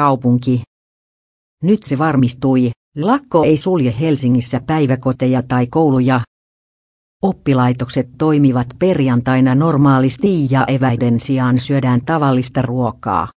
kaupunki. Nyt se varmistui, lakko ei sulje Helsingissä päiväkoteja tai kouluja. Oppilaitokset toimivat perjantaina normaalisti ja eväiden sijaan syödään tavallista ruokaa.